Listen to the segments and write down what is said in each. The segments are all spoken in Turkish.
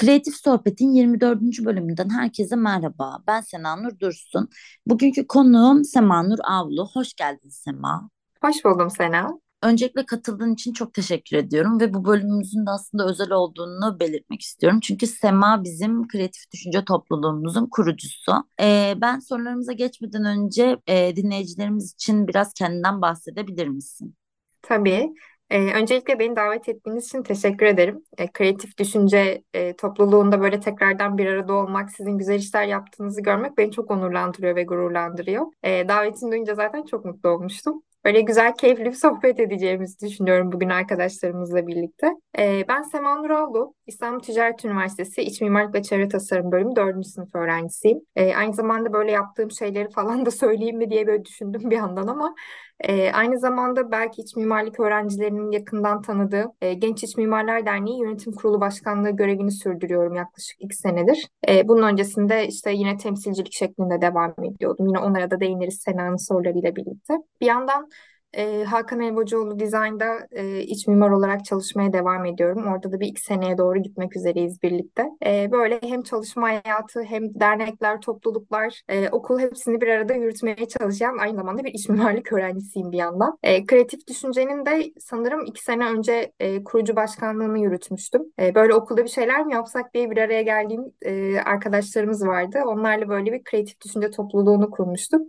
Kreatif Sohbet'in 24. bölümünden herkese merhaba. Ben Sena Nur Dursun. Bugünkü konuğum Sema Nur Avlu. Hoş geldin Sema. Hoş buldum Sena. Öncelikle katıldığın için çok teşekkür ediyorum ve bu bölümümüzün de aslında özel olduğunu belirtmek istiyorum. Çünkü Sema bizim kreatif düşünce topluluğumuzun kurucusu. Ee, ben sorularımıza geçmeden önce e, dinleyicilerimiz için biraz kendinden bahsedebilir misin? Tabii. Ee, öncelikle beni davet ettiğiniz için teşekkür ederim. Ee, kreatif düşünce e, topluluğunda böyle tekrardan bir arada olmak, sizin güzel işler yaptığınızı görmek beni çok onurlandırıyor ve gururlandırıyor. Ee, davetini duyunca zaten çok mutlu olmuştum. Böyle güzel, keyifli bir sohbet edeceğimizi düşünüyorum bugün arkadaşlarımızla birlikte. Ee, ben Sema Nurallı, İstanbul Ticaret Üniversitesi İç Mimarlık ve Çevre Tasarım Bölümü 4. sınıf öğrencisiyim. Ee, aynı zamanda böyle yaptığım şeyleri falan da söyleyeyim mi diye böyle düşündüm bir yandan ama e, aynı zamanda belki iç mimarlık öğrencilerinin yakından tanıdığı e, Genç İç Mimarlar Derneği Yönetim Kurulu Başkanlığı görevini sürdürüyorum yaklaşık iki senedir. E, bunun öncesinde işte yine temsilcilik şeklinde devam ediyordum. Yine onlara da değiniriz Sena'nın sorularıyla birlikte. Bir yandan e, Hakan Elbacıoğlu Design'da e, iç mimar olarak çalışmaya devam ediyorum. Orada da bir iki seneye doğru gitmek üzereyiz birlikte. E, böyle hem çalışma hayatı hem dernekler, topluluklar, e, okul hepsini bir arada yürütmeye çalışan aynı zamanda bir iç mimarlık öğrencisiyim bir yandan. E, kreatif düşüncenin de sanırım iki sene önce e, kurucu başkanlığını yürütmüştüm. E, böyle okulda bir şeyler mi yapsak diye bir araya geldiğim e, arkadaşlarımız vardı. Onlarla böyle bir kreatif düşünce topluluğunu kurmuştuk.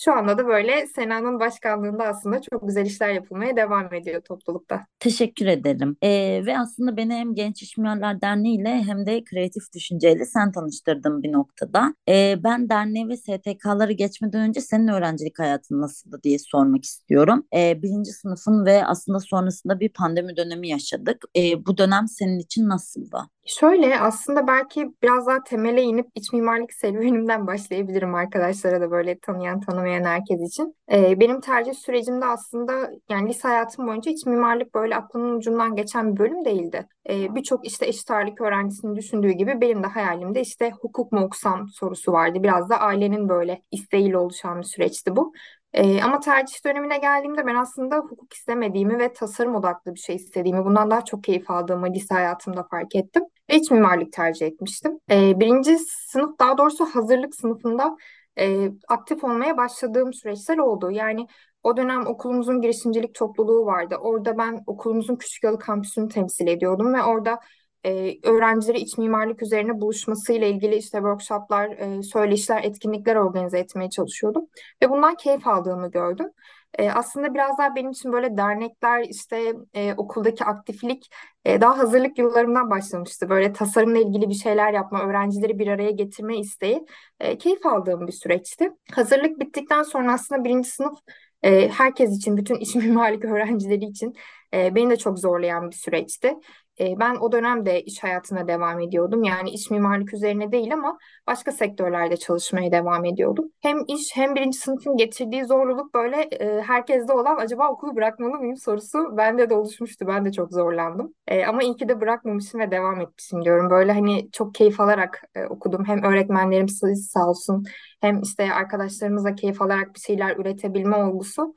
Şu anda da böyle Sena'nın başkanlığında aslında çok güzel işler yapılmaya devam ediyor toplulukta. Teşekkür ederim. Ee, ve aslında beni hem Genç İş Mimarlar Derneği ile hem de Kreatif Düşünceyle sen tanıştırdın bir noktada. Ee, ben derneği ve STK'ları geçmeden önce senin öğrencilik hayatın nasıldı diye sormak istiyorum. Ee, birinci sınıfın ve aslında sonrasında bir pandemi dönemi yaşadık. Ee, bu dönem senin için nasıldı? Şöyle aslında belki biraz daha temele inip iç mimarlık serüvenimden başlayabilirim arkadaşlara da böyle tanıyan tanımayan herkes için. Ee, benim tercih sürecimde aslında yani lise hayatım boyunca iç mimarlık böyle aklımın ucundan geçen bir bölüm değildi. Ee, Birçok işte eşit ağırlık öğrencisinin düşündüğü gibi benim de hayalimde işte hukuk mu okusam sorusu vardı. Biraz da ailenin böyle isteğiyle oluşan bir süreçti bu. Ee, ama tercih dönemine geldiğimde ben aslında hukuk istemediğimi ve tasarım odaklı bir şey istediğimi, bundan daha çok keyif aldığımı lise hayatımda fark ettim. İç mimarlık tercih etmiştim. Ee, birinci sınıf, daha doğrusu hazırlık sınıfında e, aktif olmaya başladığım süreçler oldu. Yani o dönem okulumuzun girişimcilik topluluğu vardı. Orada ben okulumuzun Küçükyalı kampüsünü temsil ediyordum ve orada e, öğrencileri iç mimarlık üzerine buluşmasıyla ilgili işte workshoplar, e, söyleşiler, etkinlikler organize etmeye çalışıyordum. Ve bundan keyif aldığımı gördüm. E, aslında biraz daha benim için böyle dernekler, işte e, okuldaki aktiflik e, daha hazırlık yıllarımdan başlamıştı. Böyle tasarımla ilgili bir şeyler yapma, öğrencileri bir araya getirme isteği e, keyif aldığım bir süreçti. Hazırlık bittikten sonra aslında birinci sınıf e, herkes için, bütün iç mimarlık öğrencileri için e, beni de çok zorlayan bir süreçti. E, ben o dönemde iş hayatına devam ediyordum. Yani iç mimarlık üzerine değil ama başka sektörlerde çalışmaya devam ediyordum. Hem iş hem birinci sınıfın getirdiği zorluluk böyle e, herkeste olan acaba okulu bırakmalı mıyım sorusu bende de oluşmuştu. Ben de çok zorlandım. E, ama iyi ki de bırakmamışım ve devam etmişim diyorum. Böyle hani çok keyif alarak e, okudum. Hem öğretmenlerim sağ olsun hem işte arkadaşlarımızla keyif alarak bir şeyler üretebilme olgusu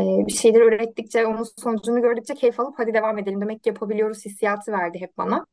bir şeyler ürettikçe, onun sonucunu gördükçe keyif alıp hadi devam edelim demek ki yapabiliyoruz hissiyatı verdi hep bana.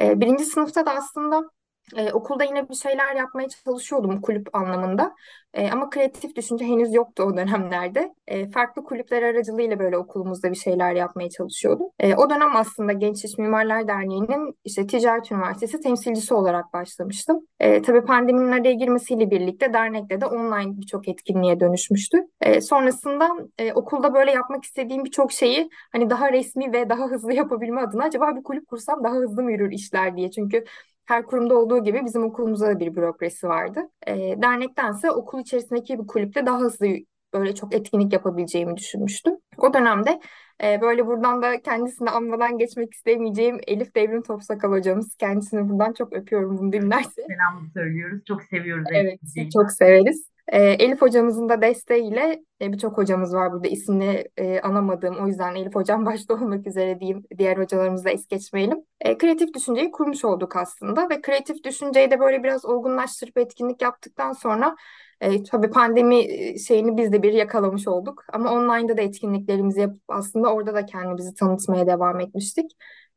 E, birinci sınıfta da aslında ee, okulda yine bir şeyler yapmaya çalışıyordum kulüp anlamında. Ee, ama kreatif düşünce henüz yoktu o dönemlerde. Ee, farklı kulüpler aracılığıyla böyle okulumuzda bir şeyler yapmaya çalışıyordum. Ee, o dönem aslında Genç İş Mimarlar Derneği'nin işte Ticaret Üniversitesi temsilcisi olarak başlamıştım. Ee, tabii pandeminin araya girmesiyle birlikte dernekte de online birçok etkinliğe dönüşmüştü. Ee, sonrasında e, okulda böyle yapmak istediğim birçok şeyi hani daha resmi ve daha hızlı yapabilme adına acaba bir kulüp kursam daha hızlı mı yürür işler diye. Çünkü her kurumda olduğu gibi bizim okulumuzda da bir bürokrasi vardı. E, dernektense okul içerisindeki bir kulüple daha hızlı böyle çok etkinlik yapabileceğimi düşünmüştüm. O dönemde e, böyle buradan da kendisini anmadan geçmek istemeyeceğim Elif Devrim Topsakal hocamız. Kendisini buradan çok öpüyorum bunu dinlerse. Selam söylüyoruz. Çok seviyoruz. Evet, çok severiz. E, Elif hocamızın da desteğiyle e, birçok hocamız var burada isimli e, anamadığım o yüzden Elif hocam başta olmak üzere diyeyim diğer hocalarımızı da es geçmeyelim. E, kreatif düşünceyi kurmuş olduk aslında ve kreatif düşünceyi de böyle biraz olgunlaştırıp etkinlik yaptıktan sonra e, tabii pandemi e, şeyini biz de bir yakalamış olduk ama online'da da etkinliklerimizi yapıp aslında orada da kendimizi tanıtmaya devam etmiştik.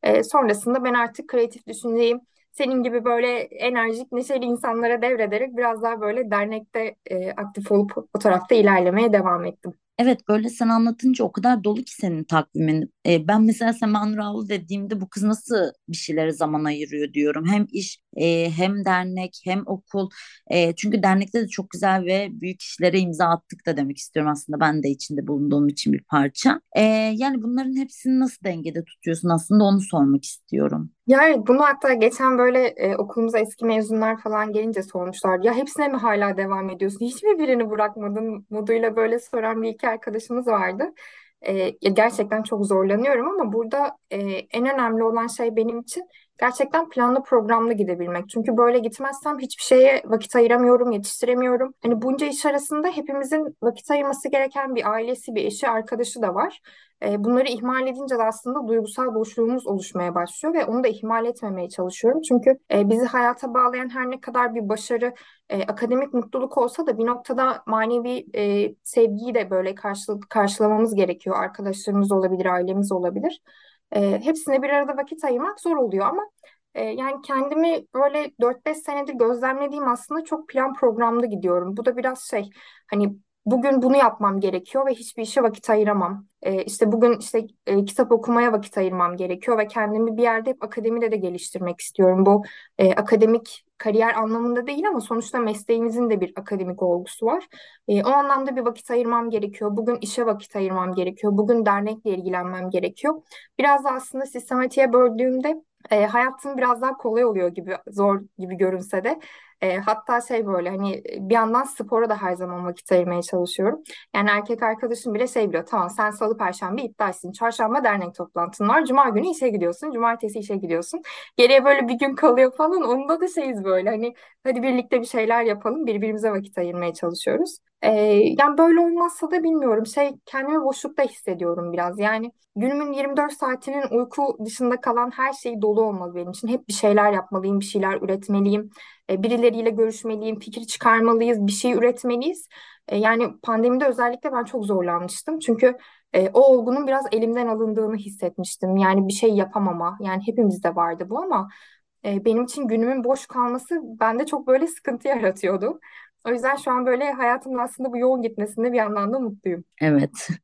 E, sonrasında ben artık kreatif düşünceyi senin gibi böyle enerjik, neşeli insanlara devrederek biraz daha böyle dernekte e, aktif olup o tarafta ilerlemeye devam ettim. Evet böyle sen anlatınca o kadar dolu ki senin takvimin. Ee, ben mesela Seman Raul dediğimde bu kız nasıl bir şeylere zaman ayırıyor diyorum. Hem iş e, hem dernek hem okul. E, çünkü dernekte de çok güzel ve büyük işlere imza attık da demek istiyorum aslında. Ben de içinde bulunduğum için bir parça. E, yani bunların hepsini nasıl dengede tutuyorsun aslında onu sormak istiyorum. Ya evet bunu hatta geçen böyle e, okulumuza eski mezunlar falan gelince sormuşlar. Ya hepsine mi hala devam ediyorsun? Hiç mi birini bırakmadın moduyla böyle soran bir iki arkadaşımız vardı. E, gerçekten çok zorlanıyorum ama burada e, en önemli olan şey benim için gerçekten planlı programlı gidebilmek. Çünkü böyle gitmezsem hiçbir şeye vakit ayıramıyorum, yetiştiremiyorum. Hani bunca iş arasında hepimizin vakit ayırması gereken bir ailesi, bir eşi, arkadaşı da var. E, bunları ihmal edince de aslında duygusal boşluğumuz oluşmaya başlıyor ve onu da ihmal etmemeye çalışıyorum. Çünkü e, bizi hayata bağlayan her ne kadar bir başarı, e, akademik mutluluk olsa da bir noktada manevi e, sevgiyi de böyle karşı, karşılamamız gerekiyor. Arkadaşlarımız olabilir, ailemiz olabilir. E, hepsine bir arada vakit ayırmak zor oluyor ama e, yani kendimi böyle 4-5 senedir gözlemlediğim aslında çok plan programlı gidiyorum. Bu da biraz şey hani bugün bunu yapmam gerekiyor ve hiçbir işe vakit ayıramam. Ee, işte bugün işte e, kitap okumaya vakit ayırmam gerekiyor ve kendimi bir yerde hep akademide de geliştirmek istiyorum. Bu e, akademik kariyer anlamında değil ama sonuçta mesleğimizin de bir akademik olgusu var. E, o anlamda bir vakit ayırmam gerekiyor. Bugün işe vakit ayırmam gerekiyor. Bugün dernekle ilgilenmem gerekiyor. Biraz da aslında sistematiğe böldüğümde e, hayatım biraz daha kolay oluyor gibi zor gibi görünse de e, hatta şey böyle hani bir yandan spora da her zaman vakit ayırmaya çalışıyorum. Yani erkek arkadaşım bile şey biliyor tamam sen salı perşembe iptalsin. Çarşamba dernek toplantın var. Cuma günü işe gidiyorsun. Cumartesi işe gidiyorsun. Geriye böyle bir gün kalıyor falan. Onda da şeyiz böyle hani hadi birlikte bir şeyler yapalım. Birbirimize vakit ayırmaya çalışıyoruz. Ee, yani böyle olmazsa da bilmiyorum. Şey kendimi boşlukta hissediyorum biraz. Yani günümün 24 saatinin uyku dışında kalan her şey dolu olmalı benim için. Hep bir şeyler yapmalıyım, bir şeyler üretmeliyim. E, birileriyle görüşmeliyim, fikir çıkarmalıyız, bir şey üretmeliyiz. E, yani pandemide özellikle ben çok zorlanmıştım. Çünkü e, o olgunun biraz elimden alındığını hissetmiştim. Yani bir şey yapamama. Yani hepimizde vardı bu ama benim için günümün boş kalması bende çok böyle sıkıntı yaratıyordu. O yüzden şu an böyle hayatımın aslında bu yoğun gitmesinde bir yandan da mutluyum. Evet.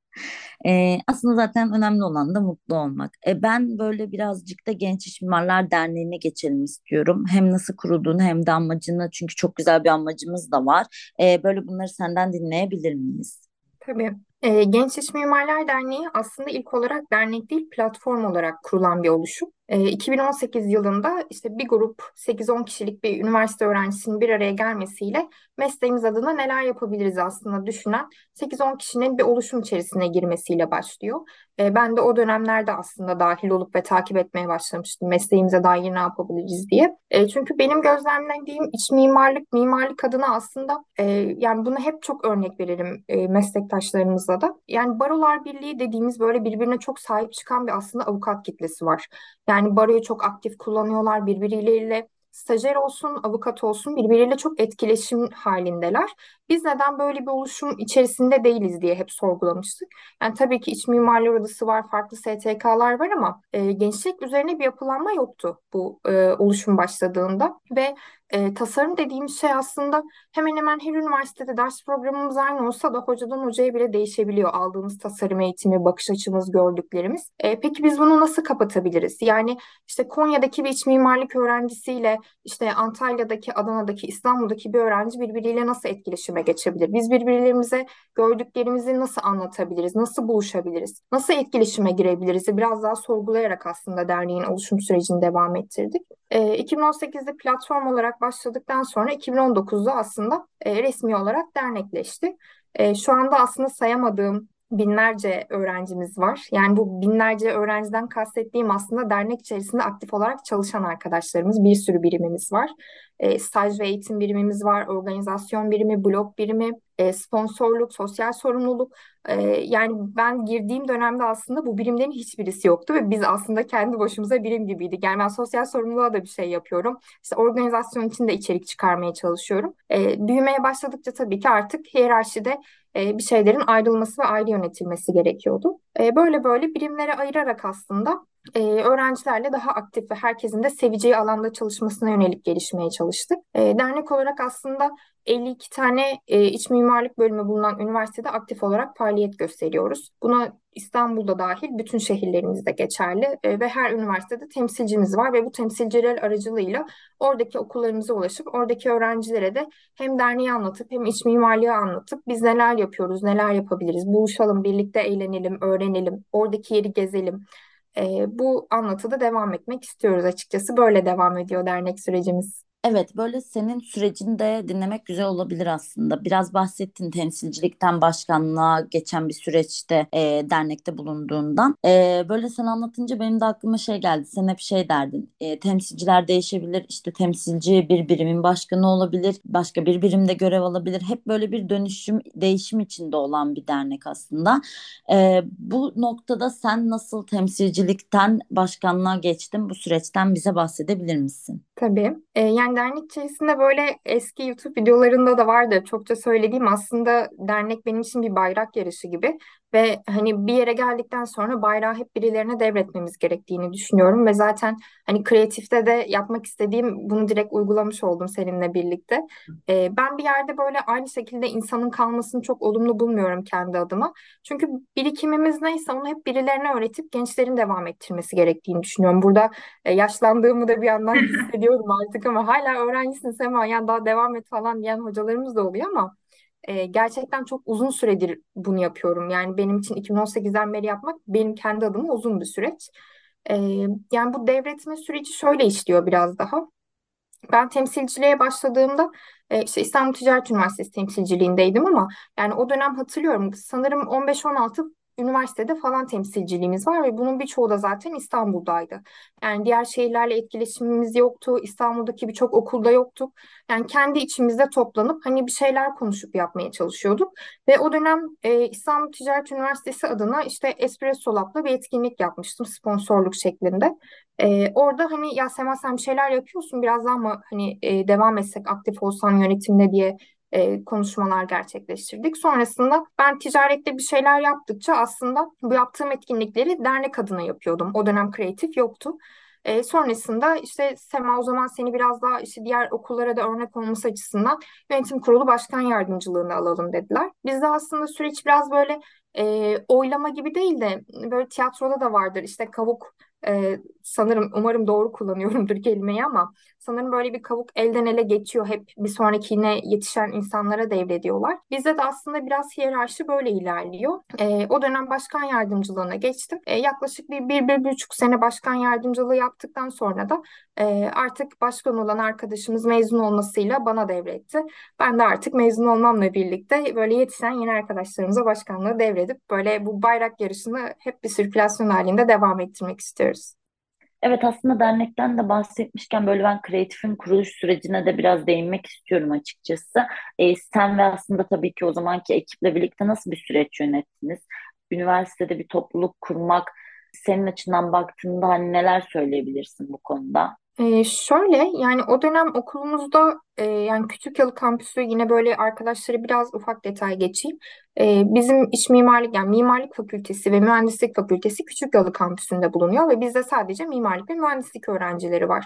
E, aslında zaten önemli olan da mutlu olmak. E, ben böyle birazcık da Genç İş Mimarlar Derneği'ne geçelim istiyorum. Hem nasıl kurulduğunu hem de amacını çünkü çok güzel bir amacımız da var. E, böyle bunları senden dinleyebilir miyiz? Tabii. E, Genç İş Mimarlar Derneği aslında ilk olarak dernek değil platform olarak kurulan bir oluşum. 2018 ee, yılında işte bir grup 8-10 kişilik bir üniversite öğrencisinin bir araya gelmesiyle mesleğimiz adına neler yapabiliriz aslında düşünen 8-10 kişinin bir oluşum içerisine girmesiyle başlıyor. Ee, ben de o dönemlerde aslında dahil olup ve takip etmeye başlamıştım mesleğimize dair ne yapabiliriz diye. Ee, çünkü benim gözlemlediğim iç mimarlık, mimarlık adına aslında e, yani bunu hep çok örnek veririm e, meslektaşlarımızla da. Yani Barolar Birliği dediğimiz böyle birbirine çok sahip çıkan bir aslında avukat kitlesi var. Yani yani baroyu çok aktif kullanıyorlar birbirleriyle stajyer olsun, avukat olsun birbiriyle çok etkileşim halindeler. Biz neden böyle bir oluşum içerisinde değiliz diye hep sorgulamıştık. Yani tabii ki iç mimarlar odası var, farklı STK'lar var ama e, gençlik üzerine bir yapılanma yoktu bu e, oluşum başladığında ve e, tasarım dediğimiz şey aslında hemen hemen her üniversitede ders programımız aynı olsa da hocadan hocaya bile değişebiliyor. Aldığımız tasarım eğitimi, bakış açımız, gördüklerimiz. E, peki biz bunu nasıl kapatabiliriz? Yani işte Konya'daki bir iç mimarlık öğrencisiyle işte Antalya'daki, Adana'daki, İstanbul'daki bir öğrenci birbiriyle nasıl etkileşime geçebilir? Biz birbirlerimize gördüklerimizi nasıl anlatabiliriz? Nasıl buluşabiliriz? Nasıl etkileşime girebiliriz? Biraz daha sorgulayarak aslında derneğin oluşum sürecini devam ettirdik. E, 2018'de platform olarak başladıktan sonra 2019'da aslında e, resmi olarak dernekleşti. E, şu anda aslında sayamadığım binlerce öğrencimiz var. Yani bu binlerce öğrenciden kastettiğim aslında dernek içerisinde aktif olarak çalışan arkadaşlarımız. Bir sürü birimimiz var. E, staj ve eğitim birimimiz var, organizasyon birimi, blog birimi, e, sponsorluk, sosyal sorumluluk. E, yani ben girdiğim dönemde aslında bu birimlerin hiçbirisi yoktu ve biz aslında kendi başımıza birim gibiydik. Yani ben sosyal sorumluluğa da bir şey yapıyorum. İşte organizasyon için de içerik çıkarmaya çalışıyorum. E, büyümeye başladıkça tabii ki artık hiyerarşide e, bir şeylerin ayrılması ve ayrı yönetilmesi gerekiyordu. E, böyle böyle birimlere ayırarak aslında e, öğrencilerle daha aktif ve herkesin de seveceği alanda çalışmasına yönelik gelişmeye çalıştık. E, dernek olarak aslında 52 tane e, iç mimarlık bölümü bulunan üniversitede aktif olarak faaliyet gösteriyoruz. Buna İstanbul'da dahil bütün şehirlerimizde geçerli e, ve her üniversitede temsilcimiz var ve bu temsilciler aracılığıyla oradaki okullarımıza ulaşıp oradaki öğrencilere de hem derneği anlatıp hem iç mimarlığı anlatıp biz neler yapıyoruz, neler yapabiliriz, buluşalım, birlikte eğlenelim, öğrenelim, oradaki yeri gezelim. Bu anlatıda devam etmek istiyoruz açıkçası. Böyle devam ediyor dernek sürecimiz. Evet, böyle senin sürecini de dinlemek güzel olabilir aslında. Biraz bahsettin temsilcilikten başkanlığa geçen bir süreçte e, dernekte bulunduğundan. E, böyle sen anlatınca benim de aklıma şey geldi. Sen hep şey derdin. E, temsilciler değişebilir. İşte temsilci bir birimin başkanı olabilir. Başka bir birimde görev alabilir. Hep böyle bir dönüşüm, değişim içinde olan bir dernek aslında. E, bu noktada sen nasıl temsilcilikten başkanlığa geçtin? Bu süreçten bize bahsedebilir misin? Tabii. Ee, yani dernek içerisinde böyle eski YouTube videolarında da vardı. Çokça söylediğim aslında dernek benim için bir bayrak yarışı gibi. Ve hani bir yere geldikten sonra bayrağı hep birilerine devretmemiz gerektiğini düşünüyorum. Ve zaten hani kreatifte de yapmak istediğim bunu direkt uygulamış oldum seninle birlikte. Ee, ben bir yerde böyle aynı şekilde insanın kalmasını çok olumlu bulmuyorum kendi adıma. Çünkü birikimimiz neyse onu hep birilerine öğretip gençlerin devam ettirmesi gerektiğini düşünüyorum. Burada e, yaşlandığımı da bir yandan hissediyorum artık ama hala öğrencisin Sema yani daha devam et falan diyen hocalarımız da oluyor ama e, gerçekten çok uzun süredir bunu yapıyorum. Yani benim için 2018'den beri yapmak benim kendi adıma uzun bir süreç. E, yani bu devretme süreci şöyle işliyor biraz daha. Ben temsilciliğe başladığımda e, işte İstanbul Ticaret Üniversitesi temsilciliğindeydim ama yani o dönem hatırlıyorum sanırım 15-16 üniversitede falan temsilciliğimiz var ve bunun birçoğu da zaten İstanbul'daydı. Yani diğer şehirlerle etkileşimimiz yoktu. İstanbul'daki birçok okulda yoktuk. Yani kendi içimizde toplanıp hani bir şeyler konuşup yapmaya çalışıyorduk. Ve o dönem e, İstanbul Ticaret Üniversitesi adına işte Espresso Lab'la bir etkinlik yapmıştım sponsorluk şeklinde. E, orada hani ya Sema sen bir şeyler yapıyorsun biraz daha mı hani e, devam etsek aktif olsan yönetimde diye e, konuşmalar gerçekleştirdik. Sonrasında ben ticarette bir şeyler yaptıkça aslında bu yaptığım etkinlikleri dernek adına yapıyordum. O dönem kreatif yoktu. E, sonrasında işte Sema o zaman seni biraz daha işte diğer okullara da örnek olması açısından yönetim kurulu başkan yardımcılığını alalım dediler. Bizde aslında süreç biraz böyle e, oylama gibi değil de böyle tiyatroda da vardır işte kavuk e, sanırım umarım doğru kullanıyorumdur kelimeyi ama sanırım böyle bir kavuk elden ele geçiyor. Hep bir sonrakine yetişen insanlara devrediyorlar. Bizde de aslında biraz hiyerarşi böyle ilerliyor. E, o dönem başkan yardımcılığına geçtim. E, yaklaşık bir, bir, bir buçuk sene başkan yardımcılığı yaptıktan sonra da e, artık başkan olan arkadaşımız mezun olmasıyla bana devretti. Ben de artık mezun olmamla birlikte böyle yetişen yeni arkadaşlarımıza başkanlığı devredip böyle bu bayrak yarışını hep bir sirkülasyon halinde devam ettirmek istiyoruz. Evet aslında dernekten de bahsetmişken böyle ben kreatifin kuruluş sürecine de biraz değinmek istiyorum açıkçası. E, sen ve aslında tabii ki o zamanki ekiple birlikte nasıl bir süreç yönettiniz? Üniversitede bir topluluk kurmak senin açından baktığında hani neler söyleyebilirsin bu konuda? Ee, şöyle yani o dönem okulumuzda e, yani Küçükyalı kampüsü yine böyle arkadaşları biraz ufak detay geçeyim. Ee, bizim iç mimarlık yani mimarlık fakültesi ve mühendislik fakültesi Küçükyalı kampüsünde bulunuyor ve bizde sadece mimarlık ve mühendislik öğrencileri var.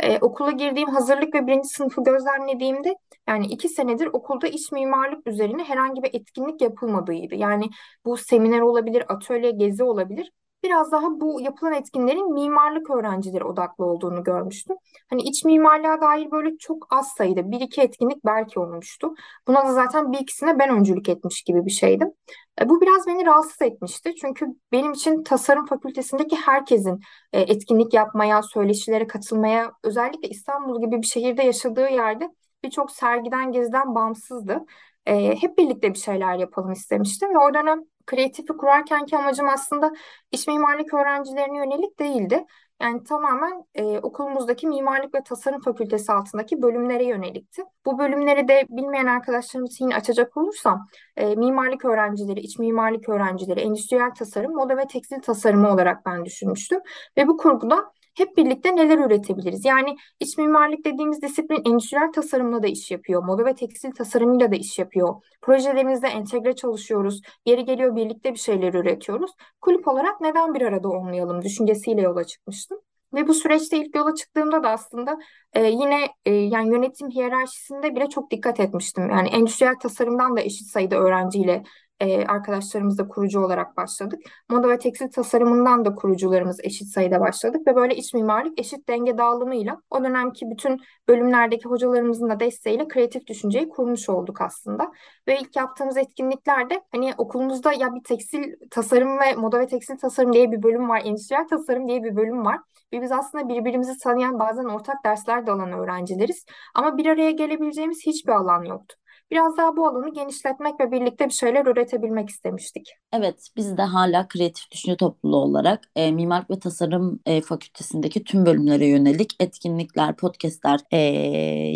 Ee, okula girdiğim hazırlık ve birinci sınıfı gözlemlediğimde yani iki senedir okulda iç mimarlık üzerine herhangi bir etkinlik yapılmadığıydı. Yani bu seminer olabilir, atölye, gezi olabilir biraz daha bu yapılan etkinlerin mimarlık öğrencileri odaklı olduğunu görmüştüm. Hani iç mimarlığa dair böyle çok az sayıda bir iki etkinlik belki olmuştu. Buna da zaten bir ikisine ben öncülük etmiş gibi bir şeydim. E, bu biraz beni rahatsız etmişti. Çünkü benim için tasarım fakültesindeki herkesin e, etkinlik yapmaya, söyleşilere katılmaya, özellikle İstanbul gibi bir şehirde yaşadığı yerde birçok sergiden, geziden bağımsızdı. E, hep birlikte bir şeyler yapalım istemiştim ve o dönem kreatifi kurarkenki amacım aslında iç mimarlık öğrencilerine yönelik değildi. Yani tamamen e, okulumuzdaki mimarlık ve tasarım fakültesi altındaki bölümlere yönelikti. Bu bölümleri de bilmeyen arkadaşlarımız için açacak olursam e, mimarlık öğrencileri, iç mimarlık öğrencileri, endüstriyel tasarım, moda ve tekstil tasarımı olarak ben düşünmüştüm. Ve bu kurguda hep birlikte neler üretebiliriz? Yani iç mimarlık dediğimiz disiplin endüstriyel tasarımla da iş yapıyor. Moda ve tekstil tasarımıyla da iş yapıyor. Projelerimizde entegre çalışıyoruz. Yeri geliyor birlikte bir şeyler üretiyoruz. Kulüp olarak neden bir arada olmayalım düşüncesiyle yola çıkmıştım. Ve bu süreçte ilk yola çıktığımda da aslında e, yine e, yani yönetim hiyerarşisinde bile çok dikkat etmiştim. Yani endüstriyel tasarımdan da eşit sayıda öğrenciyle e, arkadaşlarımızla kurucu olarak başladık. Moda ve tekstil tasarımından da kurucularımız eşit sayıda başladık ve böyle iç mimarlık eşit denge dağılımıyla o dönemki bütün bölümlerdeki hocalarımızın da desteğiyle kreatif düşünceyi kurmuş olduk aslında. Ve ilk yaptığımız etkinliklerde hani okulumuzda ya bir tekstil tasarım ve moda ve tekstil tasarım diye bir bölüm var, endüstriyel tasarım diye bir bölüm var. Ve biz aslında birbirimizi tanıyan bazen ortak dersler de alan öğrencileriz. Ama bir araya gelebileceğimiz hiçbir alan yoktu. Biraz daha bu alanı genişletmek ve birlikte bir şeyler üretebilmek istemiştik. Evet, biz de hala kreatif düşünce topluluğu olarak e, Mimarlık ve Tasarım e, Fakültesindeki tüm bölümlere yönelik etkinlikler, podcastler e,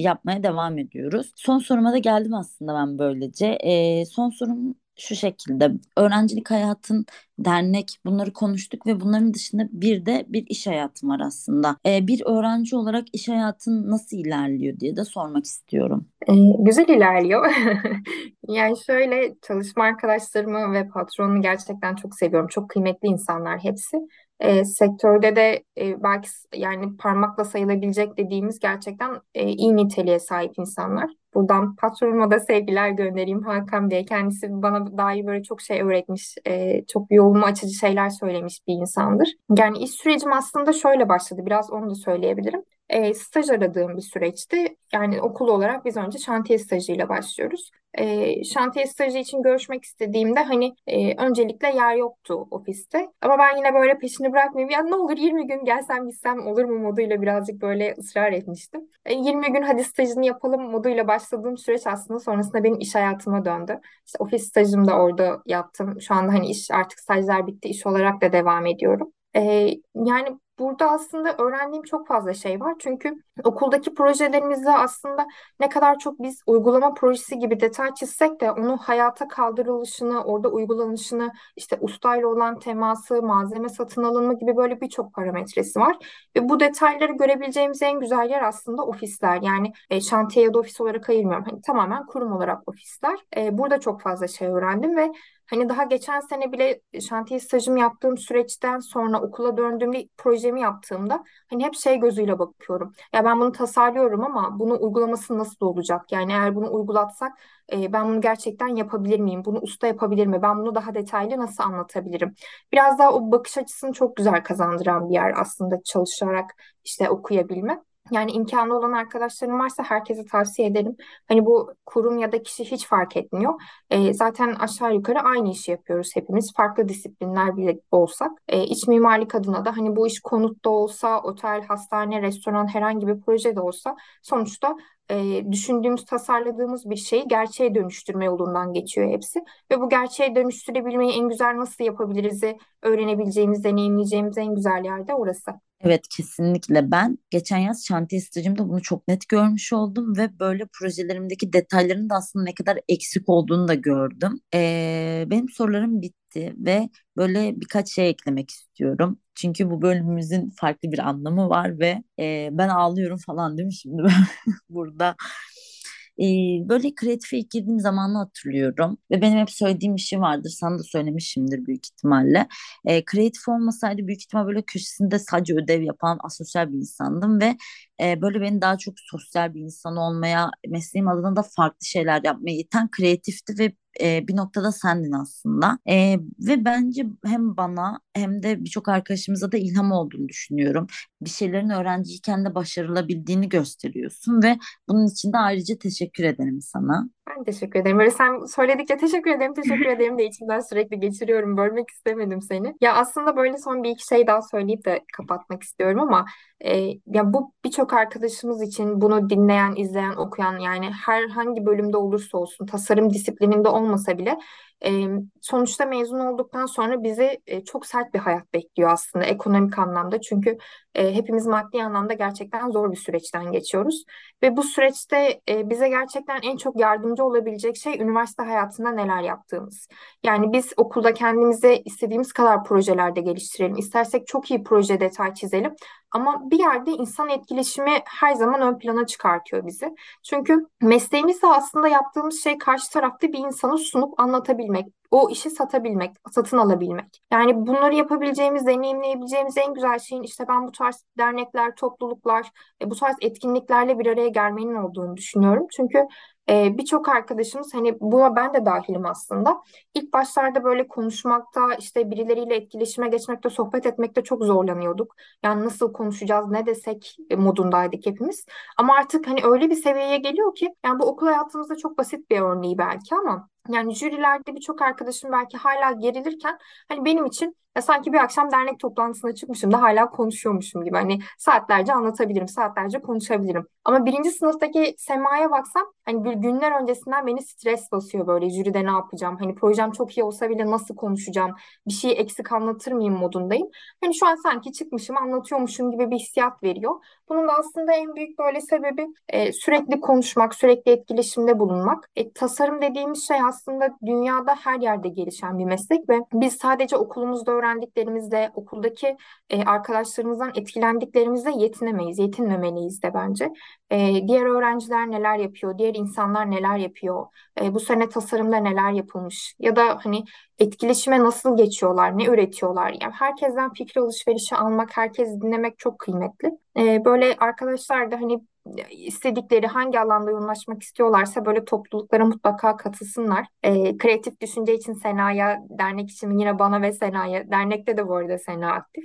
yapmaya devam ediyoruz. Son soruma da geldim aslında ben böylece. E, son sorum şu şekilde öğrencilik hayatın dernek bunları konuştuk ve bunların dışında bir de bir iş hayatım var aslında. Ee, bir öğrenci olarak iş hayatın nasıl ilerliyor diye de sormak istiyorum. Ee, güzel ilerliyor. yani şöyle çalışma arkadaşlarımı ve patronumu gerçekten çok seviyorum. Çok kıymetli insanlar hepsi. E, sektörde de e, belki yani parmakla sayılabilecek dediğimiz gerçekten e, iyi niteliğe sahip insanlar. Buradan patronuma da sevgiler göndereyim Hakan Bey. Kendisi bana dair böyle çok şey öğretmiş, e, çok yolumu açıcı şeyler söylemiş bir insandır. Yani iş sürecim aslında şöyle başladı. Biraz onu da söyleyebilirim e, staj aradığım bir süreçti. Yani okul olarak biz önce şantiye stajıyla başlıyoruz. E, şantiye stajı için görüşmek istediğimde hani e, öncelikle yer yoktu ofiste. Ama ben yine böyle peşini bırakmayayım. Ya ne olur 20 gün gelsem gitsem olur mu moduyla birazcık böyle ısrar etmiştim. E, 20 gün hadi stajını yapalım moduyla başladığım süreç aslında sonrasında benim iş hayatıma döndü. İşte ofis stajımı da orada yaptım. Şu anda hani iş artık stajlar bitti iş olarak da devam ediyorum. Ee, yani burada aslında öğrendiğim çok fazla şey var. Çünkü okuldaki projelerimizde aslında ne kadar çok biz uygulama projesi gibi detay çizsek de onu hayata kaldırılışını, orada uygulanışını, işte ustayla olan teması, malzeme satın alınma gibi böyle birçok parametresi var. Ve bu detayları görebileceğimiz en güzel yer aslında ofisler. Yani e, şantiye ya da ofis olarak ayırmıyorum. Hani tamamen kurum olarak ofisler. E, burada çok fazla şey öğrendim ve Hani daha geçen sene bile şantiye stajımı yaptığım süreçten sonra okula döndüğümde projemi yaptığımda hani hep şey gözüyle bakıyorum. Ya ben bunu tasarlıyorum ama bunu uygulaması nasıl olacak? Yani eğer bunu uygulatsak e, ben bunu gerçekten yapabilir miyim? Bunu usta yapabilir mi? Ben bunu daha detaylı nasıl anlatabilirim? Biraz daha o bakış açısını çok güzel kazandıran bir yer aslında çalışarak işte okuyabilmek. Yani imkanı olan arkadaşlarım varsa herkese tavsiye ederim. Hani bu kurum ya da kişi hiç fark etmiyor. E, zaten aşağı yukarı aynı işi yapıyoruz hepimiz. Farklı disiplinler bile olsak. E, iç mimarlık adına da hani bu iş konutta olsa, otel, hastane, restoran herhangi bir proje de olsa sonuçta e, düşündüğümüz, tasarladığımız bir şeyi gerçeğe dönüştürme yolundan geçiyor hepsi. Ve bu gerçeğe dönüştürebilmeyi en güzel nasıl yapabiliriz'i öğrenebileceğimiz, deneyimleyeceğimiz en güzel yerde orası. Evet kesinlikle ben geçen yaz şantiye stajımda bunu çok net görmüş oldum ve böyle projelerimdeki detayların da aslında ne kadar eksik olduğunu da gördüm. Ee, benim sorularım bitti ve böyle birkaç şey eklemek istiyorum. Çünkü bu bölümümüzün farklı bir anlamı var ve e, ben ağlıyorum falan değil mi şimdi burada böyle kreatife ilk girdiğim zamanı hatırlıyorum ve benim hep söylediğim bir şey vardır sana da söylemişimdir büyük ihtimalle. E, kreatif olmasaydı büyük ihtimal böyle köşesinde sadece ödev yapan asosyal bir insandım ve e, böyle beni daha çok sosyal bir insan olmaya mesleğim adına da farklı şeyler yapmaya iten kreatifti ve e, bir noktada sendin aslında. E, ve bence hem bana hem de birçok arkadaşımıza da ilham olduğunu düşünüyorum. Bir şeylerin öğrenciyken de başarılabildiğini gösteriyorsun ve bunun için de ayrıca teşekkür ederim sana. Ben teşekkür ederim. Böyle sen söyledikçe teşekkür ederim, teşekkür ederim de içimden sürekli geçiriyorum. Bölmek istemedim seni. Ya aslında böyle son bir iki şey daha söyleyip de kapatmak istiyorum ama e, ya bu birçok arkadaşımız için bunu dinleyen, izleyen, okuyan yani herhangi bölümde olursa olsun tasarım disiplininde olmasa bile E, sonuçta mezun olduktan sonra bizi e, çok sert bir hayat bekliyor aslında ekonomik anlamda. Çünkü e, hepimiz maddi anlamda gerçekten zor bir süreçten geçiyoruz. Ve bu süreçte e, bize gerçekten en çok yardımcı olabilecek şey üniversite hayatında neler yaptığımız. Yani biz okulda kendimize istediğimiz kadar projelerde geliştirelim. İstersek çok iyi proje detay çizelim. Ama bir yerde insan etkileşimi her zaman ön plana çıkartıyor bizi. Çünkü mesleğimizde aslında yaptığımız şey karşı tarafta bir insanı sunup anlatabilmek, o işi satabilmek, satın alabilmek. Yani bunları yapabileceğimiz, deneyimleyebileceğimiz en güzel şeyin işte ben bu tarz dernekler, topluluklar, e, bu tarz etkinliklerle bir araya gelmenin olduğunu düşünüyorum. Çünkü ee, birçok arkadaşımız hani buna ben de dahilim aslında. İlk başlarda böyle konuşmakta işte birileriyle etkileşime geçmekte, sohbet etmekte çok zorlanıyorduk. Yani nasıl konuşacağız, ne desek modundaydık hepimiz. Ama artık hani öyle bir seviyeye geliyor ki yani bu okul hayatımızda çok basit bir örneği belki ama yani jürilerde birçok arkadaşım belki hala gerilirken hani benim için ya sanki bir akşam dernek toplantısına çıkmışım da hala konuşuyormuşum gibi. Hani saatlerce anlatabilirim, saatlerce konuşabilirim. Ama birinci sınıftaki Sema'ya baksam hani bir günler öncesinden beni stres basıyor böyle jüride ne yapacağım? Hani projem çok iyi olsa bile nasıl konuşacağım? Bir şeyi eksik anlatır mıyım modundayım. Hani şu an sanki çıkmışım anlatıyormuşum gibi bir hissiyat veriyor. Bunun da aslında en büyük böyle sebebi e, sürekli konuşmak, sürekli etkileşimde bulunmak. E, tasarım dediğimiz şey aslında dünyada her yerde gelişen bir meslek ve biz sadece okulumuzda öğrendiklerimizle, okuldaki e, arkadaşlarımızdan etkilendiklerimizle yetinemeyiz, yetinmemeliyiz de bence. E, diğer öğrenciler neler yapıyor, diğer insanlar neler yapıyor, e, bu sene tasarımda neler yapılmış ya da hani etkileşime nasıl geçiyorlar, ne üretiyorlar. Yani herkesten fikir alışverişi almak, herkesi dinlemek çok kıymetli. E, böyle arkadaşlar da hani istedikleri hangi alanda yoğunlaşmak istiyorlarsa böyle topluluklara mutlaka katılsınlar. E, kreatif düşünce için Sena'ya, dernek için yine bana ve Sena'ya, dernekte de bu arada Sena aktif.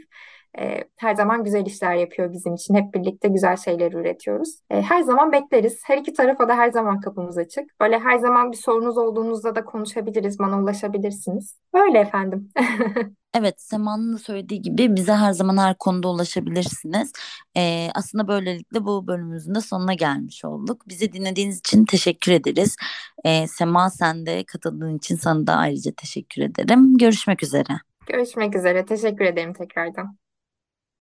E, her zaman güzel işler yapıyor bizim için. Hep birlikte güzel şeyler üretiyoruz. E, her zaman bekleriz. Her iki tarafa da her zaman kapımız açık. Böyle her zaman bir sorunuz olduğunuzda da konuşabiliriz, bana ulaşabilirsiniz. Öyle efendim. Evet, Sema'nın da söylediği gibi bize her zaman her konuda ulaşabilirsiniz. Ee, aslında böylelikle bu bölümümüzün de sonuna gelmiş olduk. Bizi dinlediğiniz için teşekkür ederiz. Ee, Sema sen de katıldığın için sana da ayrıca teşekkür ederim. Görüşmek üzere. Görüşmek üzere. Teşekkür ederim tekrardan.